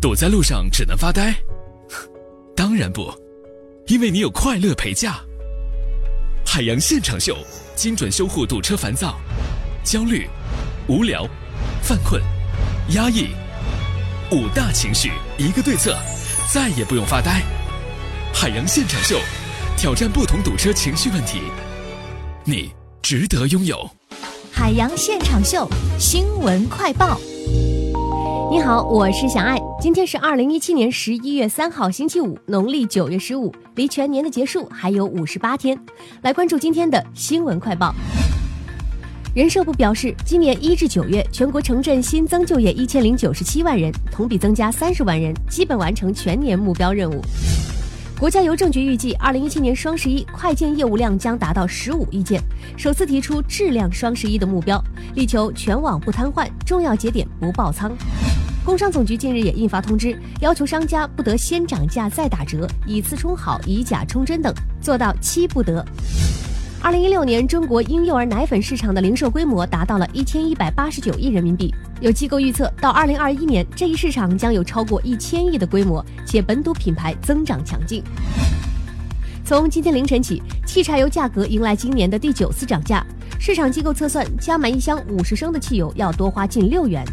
堵在路上只能发呆？当然不，因为你有快乐陪驾。海洋现场秀，精准修护堵车烦躁、焦虑、无聊、犯困、压抑五大情绪，一个对策，再也不用发呆。海洋现场秀，挑战不同堵车情绪问题，你值得拥有。海洋现场秀新闻快报。你好，我是小爱。今天是二零一七年十一月三号，星期五，农历九月十五，离全年的结束还有五十八天。来关注今天的新闻快报。人社部表示，今年一至九月，全国城镇新增就业一千零九十七万人，同比增加三十万人，基本完成全年目标任务。国家邮政局预计，二零一七年双十一快件业务量将达到十五亿件，首次提出质量双十一的目标，力求全网不瘫痪，重要节点不爆仓。工商总局近日也印发通知，要求商家不得先涨价再打折，以次充好、以假充真等，做到七不得。二零一六年，中国婴幼儿奶粉市场的零售规模达到了一千一百八十九亿人民币。有机构预测，到二零二一年，这一市场将有超过一千亿的规模，且本土品牌增长强劲。从今天凌晨起，汽柴油价格迎来今年的第九次涨价，市场机构测算，加满一箱五十升的汽油要多花近六元。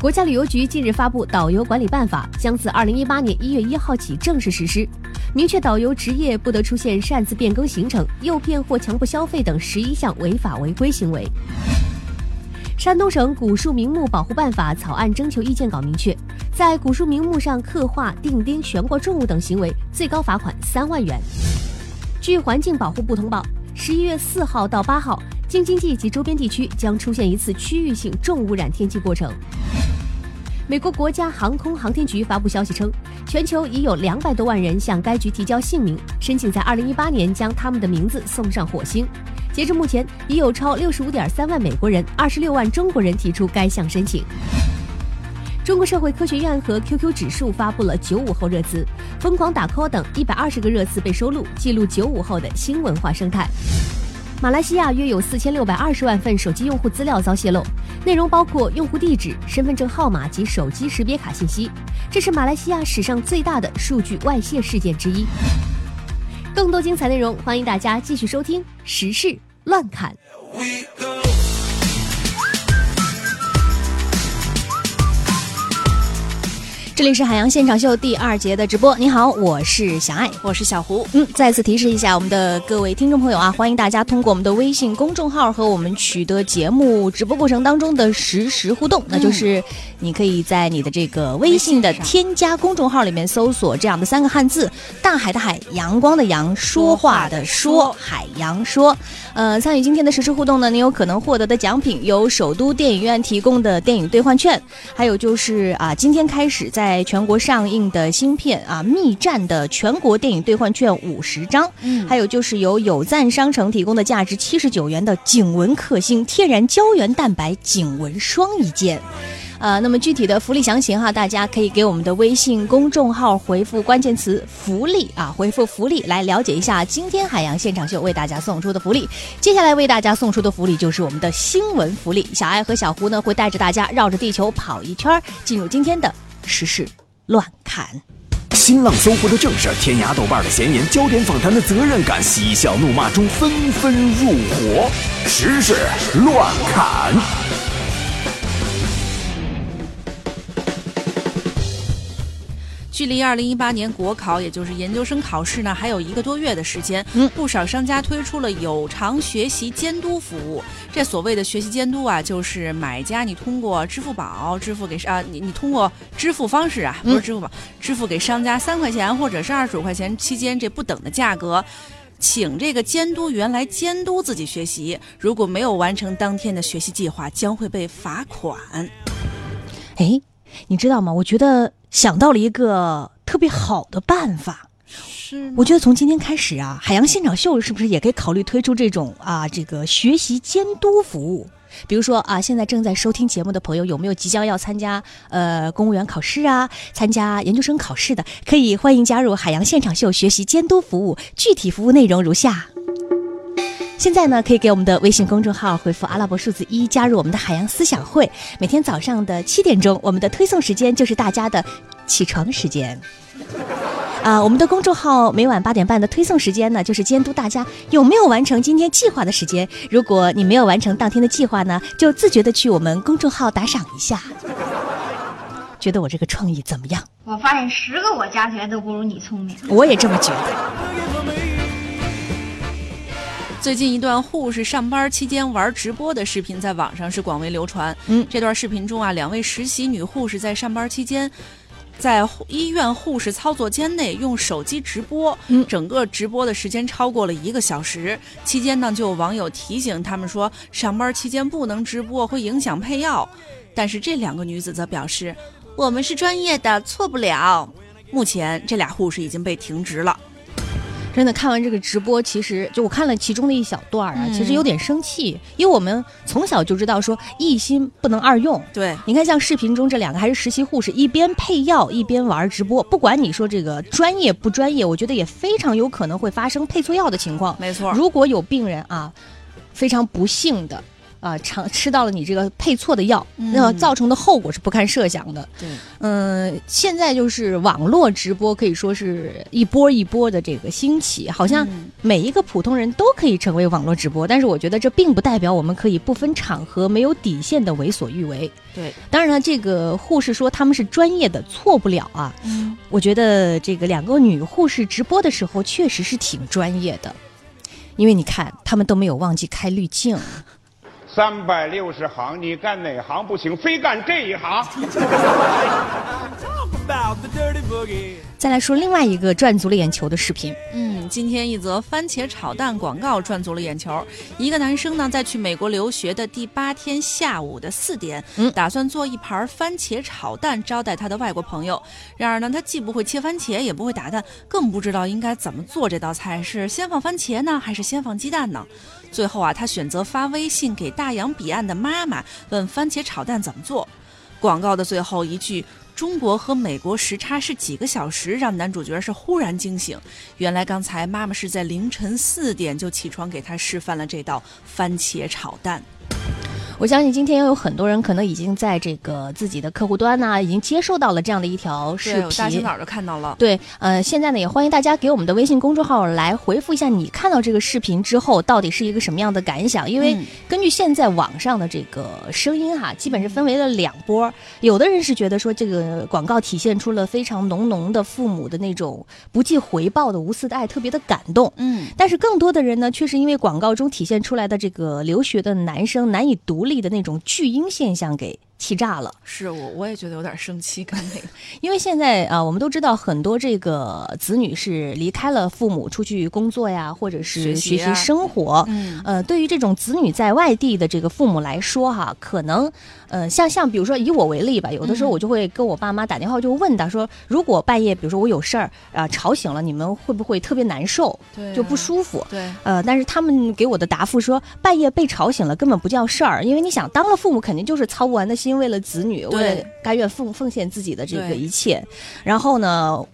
国家旅游局近日发布《导游管理办法》，将自二零一八年一月一号起正式实施，明确导游职业不得出现擅自变更行程、诱骗或强迫消费等十一项违法违规行为。山东省古树名木保护办法草案征求意见稿明确，在古树名木上刻画、钉钉、悬挂重物等行为，最高罚款三万元。据环境保护部通报，十一月四号到八号。京津冀及周边地区将出现一次区域性重污染天气过程。美国国家航空航天局发布消息称，全球已有两百多万人向该局提交姓名，申请在二零一八年将他们的名字送上火星。截至目前，已有超六十五点三万美国人、二十六万中国人提出该项申请。中国社会科学院和 QQ 指数发布了九五后热词，疯狂打 call 等一百二十个热词被收录，记录九五后的新文化生态。马来西亚约有四千六百二十万份手机用户资料遭泄露，内容包括用户地址、身份证号码及手机识别卡信息，这是马来西亚史上最大的数据外泄事件之一。更多精彩内容，欢迎大家继续收听《时事乱侃》。We go. 这里是海洋现场秀第二节的直播。你好，我是小爱，我是小胡。嗯，再次提示一下我们的各位听众朋友啊，欢迎大家通过我们的微信公众号和我们取得节目直播过程当中的实时互动。那就是你可以在你的这个微信的添加公众号里面搜索这样的三个汉字：大海的海，阳光的阳，说话的说，海洋说。呃，参与今天的实时互动呢，你有可能获得的奖品有首都电影院提供的电影兑换券，还有就是啊，今天开始在全国上映的新片啊《密战》的全国电影兑换券五十张，嗯，还有就是由有赞商城提供的价值七十九元的颈纹克星天然胶原蛋白颈纹霜一件。呃，那么具体的福利详情哈，大家可以给我们的微信公众号回复关键词“福利”啊，回复“福利”来了解一下今天海洋现场秀为大家送出的福利。接下来为大家送出的福利就是我们的新闻福利，小爱和小胡呢会带着大家绕着地球跑一圈，进入今天的时事乱侃。新浪搜狐的正事，天涯豆瓣的闲言，焦点访谈的责任感，嬉笑怒骂中纷纷入伙，时事乱侃。距离二零一八年国考，也就是研究生考试呢，还有一个多月的时间。嗯，不少商家推出了有偿学习监督服务。这所谓的学习监督啊，就是买家你通过支付宝支付给啊，你你通过支付方式啊，不是支付宝，支付给商家三块钱或者是二十五块钱期间这不等的价格，请这个监督员来监督自己学习。如果没有完成当天的学习计划，将会被罚款。哎，你知道吗？我觉得。想到了一个特别好的办法，是我觉得从今天开始啊，海洋现场秀是不是也可以考虑推出这种啊这个学习监督服务？比如说啊，现在正在收听节目的朋友，有没有即将要参加呃公务员考试啊、参加研究生考试的？可以欢迎加入海洋现场秀学习监督服务。具体服务内容如下。现在呢，可以给我们的微信公众号回复阿拉伯数字一，加入我们的海洋思想会。每天早上的七点钟，我们的推送时间就是大家的起床时间。啊，我们的公众号每晚八点半的推送时间呢，就是监督大家有没有完成今天计划的时间。如果你没有完成当天的计划呢，就自觉的去我们公众号打赏一下。觉得我这个创意怎么样？我发现十个我加起来都不如你聪明。我也这么觉得。最近一段护士上班期间玩直播的视频在网上是广为流传。嗯这段视频中啊，两位实习女护士在上班期间。在医院护士操作间内用手机直播，嗯整个直播的时间超过了一个小时。期间呢，就有网友提醒他们说，上班期间不能直播，会影响配药。但是这两个女子则表示，我们是专业的，错不了。目前这俩护士已经被停职了。真的看完这个直播，其实就我看了其中的一小段儿啊，嗯其实有点生气，因为我们从小就知道说一心不能二用。对，你看，像视频中这两个还是实习护士，一边配药一边玩直播，不管你说这个专业不专业，我觉得也非常有可能会发生配错药的情况。没错。如果有病人啊，非常不幸的啊，尝吃到了你这个配错的药，嗯那造成的后果是不堪设想的。对，嗯，现在就是网络直播可以说是一波一波的这个兴起，好像嗯每一个普通人都可以成为网络直播，但是我觉得这并不代表我们可以不分场合、没有底线的为所欲为。对，当然了，这个护士说他们是专业的，错不了啊。嗯，我觉得这个两个女护士直播的时候确实是挺专业的，因为你看他们都没有忘记开滤镜。三百六十行，你干哪行不行，非干这一行。再来说另外一个赚足了眼球的视频，嗯，今天一则番茄炒蛋广告赚足了眼球。一个男生呢，在去美国留学的第八天下午的四点，嗯打算做一盘番茄炒蛋招待他的外国朋友。然而呢，他既不会切番茄，也不会打蛋，更不知道应该怎么做这道菜，是先放番茄呢，还是先放鸡蛋呢？最后啊，他选择发微信给大洋彼岸的妈妈，问番茄炒蛋怎么做。广告的最后一句“中国和美国时差是几个小时”，让男主角是忽然惊醒。原来刚才妈妈是在凌晨四点就起床给他示范了这道番茄炒蛋。我相信今天有很多人可能已经在这个自己的客户端呢、已经接收到了这样的一条视对，我大清频。早就看到了。对，呃，现在呢也欢迎大家给我们的微信公众号来回复一下，你看到这个视频之后到底是一个什么样的感想？因为嗯根据现在网上的这个声音哈，基本是分为了两波。有的人是觉得说这个广告体现出了非常浓浓的父母的那种不计回报的无私的爱，特别的感动。嗯，但是更多的人呢，却是因为广告中体现出来的这个留学的男生难以独立的那种巨婴现象给气炸了。是我我也觉得有点生气，看那个。因为现在啊、我们都知道很多这个子女是离开了父母出去工作呀，或者是学习生活。嗯呃，对于这种子女在外地的这个父母来说，哈，可能，呃，像像比如说以我为例吧，有的时候嗯我就会跟我爸妈打电话，就问他说，如果半夜比如说我有事儿啊、吵醒了，你们会不会特别难受，对啊就不舒服？对，呃，但是他们给我的答复说，半夜被吵醒了根本不叫事儿，因为你想，当了父母肯定就是操不完的心，为了子女，为了甘愿奉奉献自己的这个一切。然后呢，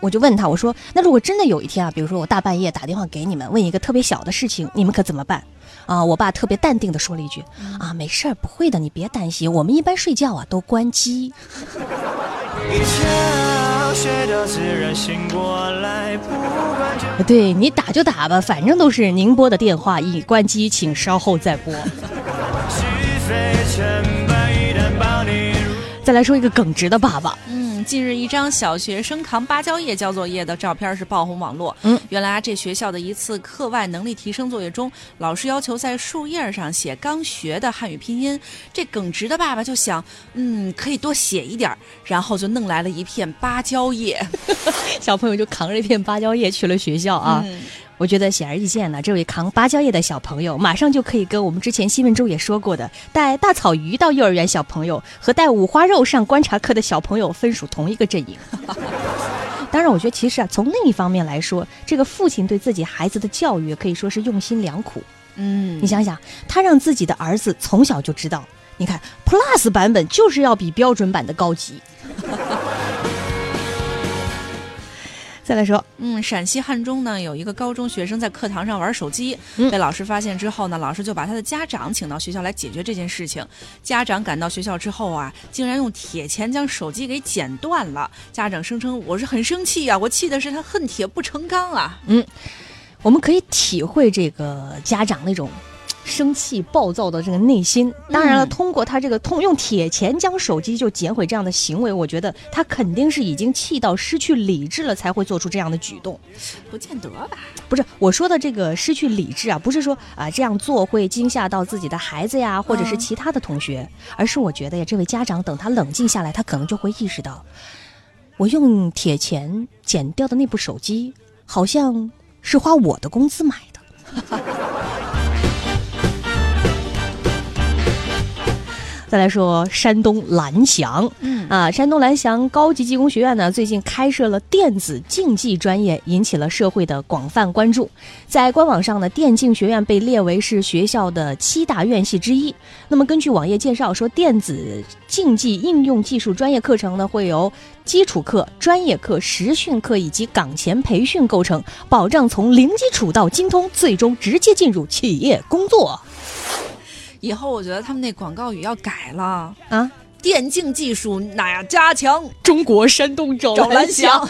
我就问他，我说，那如果真的有一天啊，比如说我大半夜打电话给你们，问一个特别小的事情，你们可怎么办？啊、我爸特别淡定的说了一句，啊，没事儿，不会的，你别担心，我们一般睡觉啊都关机。一觉睡到自然醒过来，不管对你打就打吧，反正都是您拨的电话，已关机，请稍后再拨。再来说一个耿直的爸爸，嗯，近日一张小学生扛芭蕉叶交作业的照片是爆红网络。嗯，原来啊，这学校的一次课外能力提升作业中，老师要求在树叶上写刚学的汉语拼音。这耿直的爸爸就想，嗯，可以多写一点，然后就弄来了一片芭蕉叶。小朋友就扛着一片芭蕉叶去了学校啊。嗯我觉得显而易见呢，这位扛芭蕉叶的小朋友，马上就可以跟我们之前新闻中也说过的带大草鱼到幼儿园小朋友和带五花肉上观察课的小朋友分属同一个阵营。当然，我觉得其实啊，从另一方面来说，这个父亲对自己孩子的教育可以说是用心良苦。嗯你想想，他让自己的儿子从小就知道，你看 Plus 版本就是要比标准版的高级。再来说，嗯，陕西汉中呢有一个高中学生在课堂上玩手机，嗯被老师发现之后呢，老师就把他的家长请到学校来解决这件事情。家长赶到学校之后啊，竟然用铁钳将手机给剪断了。家长声称：“我是很生气啊，我气的是他恨铁不成钢啊。嗯我们可以体会这个家长那种。生气暴躁的这个内心，当然了，嗯通过他这个通用铁钳将手机就捡毁这样的行为，我觉得他肯定是已经气到失去理智了，才会做出这样的举动。”不见得吧？不是我说的这个失去理智啊，不是说啊、这样做会惊吓到自己的孩子呀，或者是嗯其他的同学，而是我觉得呀，这位家长等他冷静下来，他可能就会意识到，我用铁钳剪掉的那部手机，好像是花我的工资买的。再来说山东蓝翔，嗯啊，山东蓝翔高级技工学院呢，最近开设了电子竞技专业，引起了社会的广泛关注。在官网上呢，电竞学院被列为是学校的七大院系之一。那么根据网页介绍说，电子竞技应用技术专业课程呢，会由基础课、专业课、实训课以及岗前培训构成，保障从零基础到精通，最终直接进入企业工作以后我觉得他们那广告语要改了，啊！电竞技术那呀加强，中国山东找找蓝翔。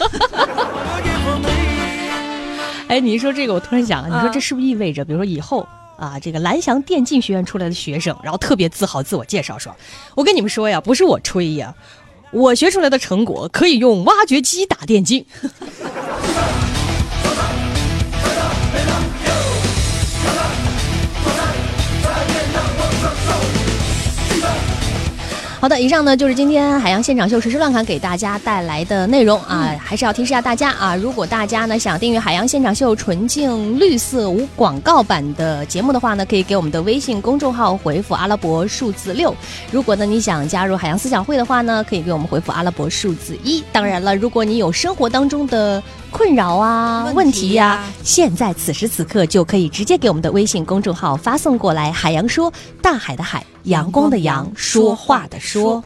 哎，你一说这个，我突然想，你说啊这是不是意味着，比如说以后啊，这个蓝翔电竞学院出来的学生，然后特别自豪自我介绍说：“我跟你们说呀，不是我吹呀，我学出来的成果可以用挖掘机打电竞。” 好的，以上呢就是今天海洋现场秀实时乱侃给大家带来的内容啊，还是要提示一下大家啊，如果大家呢想订阅海洋现场秀纯净绿色无广告版的节目的话呢，可以给我们的微信公众号回复阿拉伯数字六。如果呢你想加入海洋思想会的话呢，可以给我们回复阿拉伯数字一。当然了，如果你有生活当中的困扰啊、问问题呀、题呀现在此时此刻就可以直接给我们的微信公众号发送过来。海洋说，大海的海，阳光的阳，说话的说。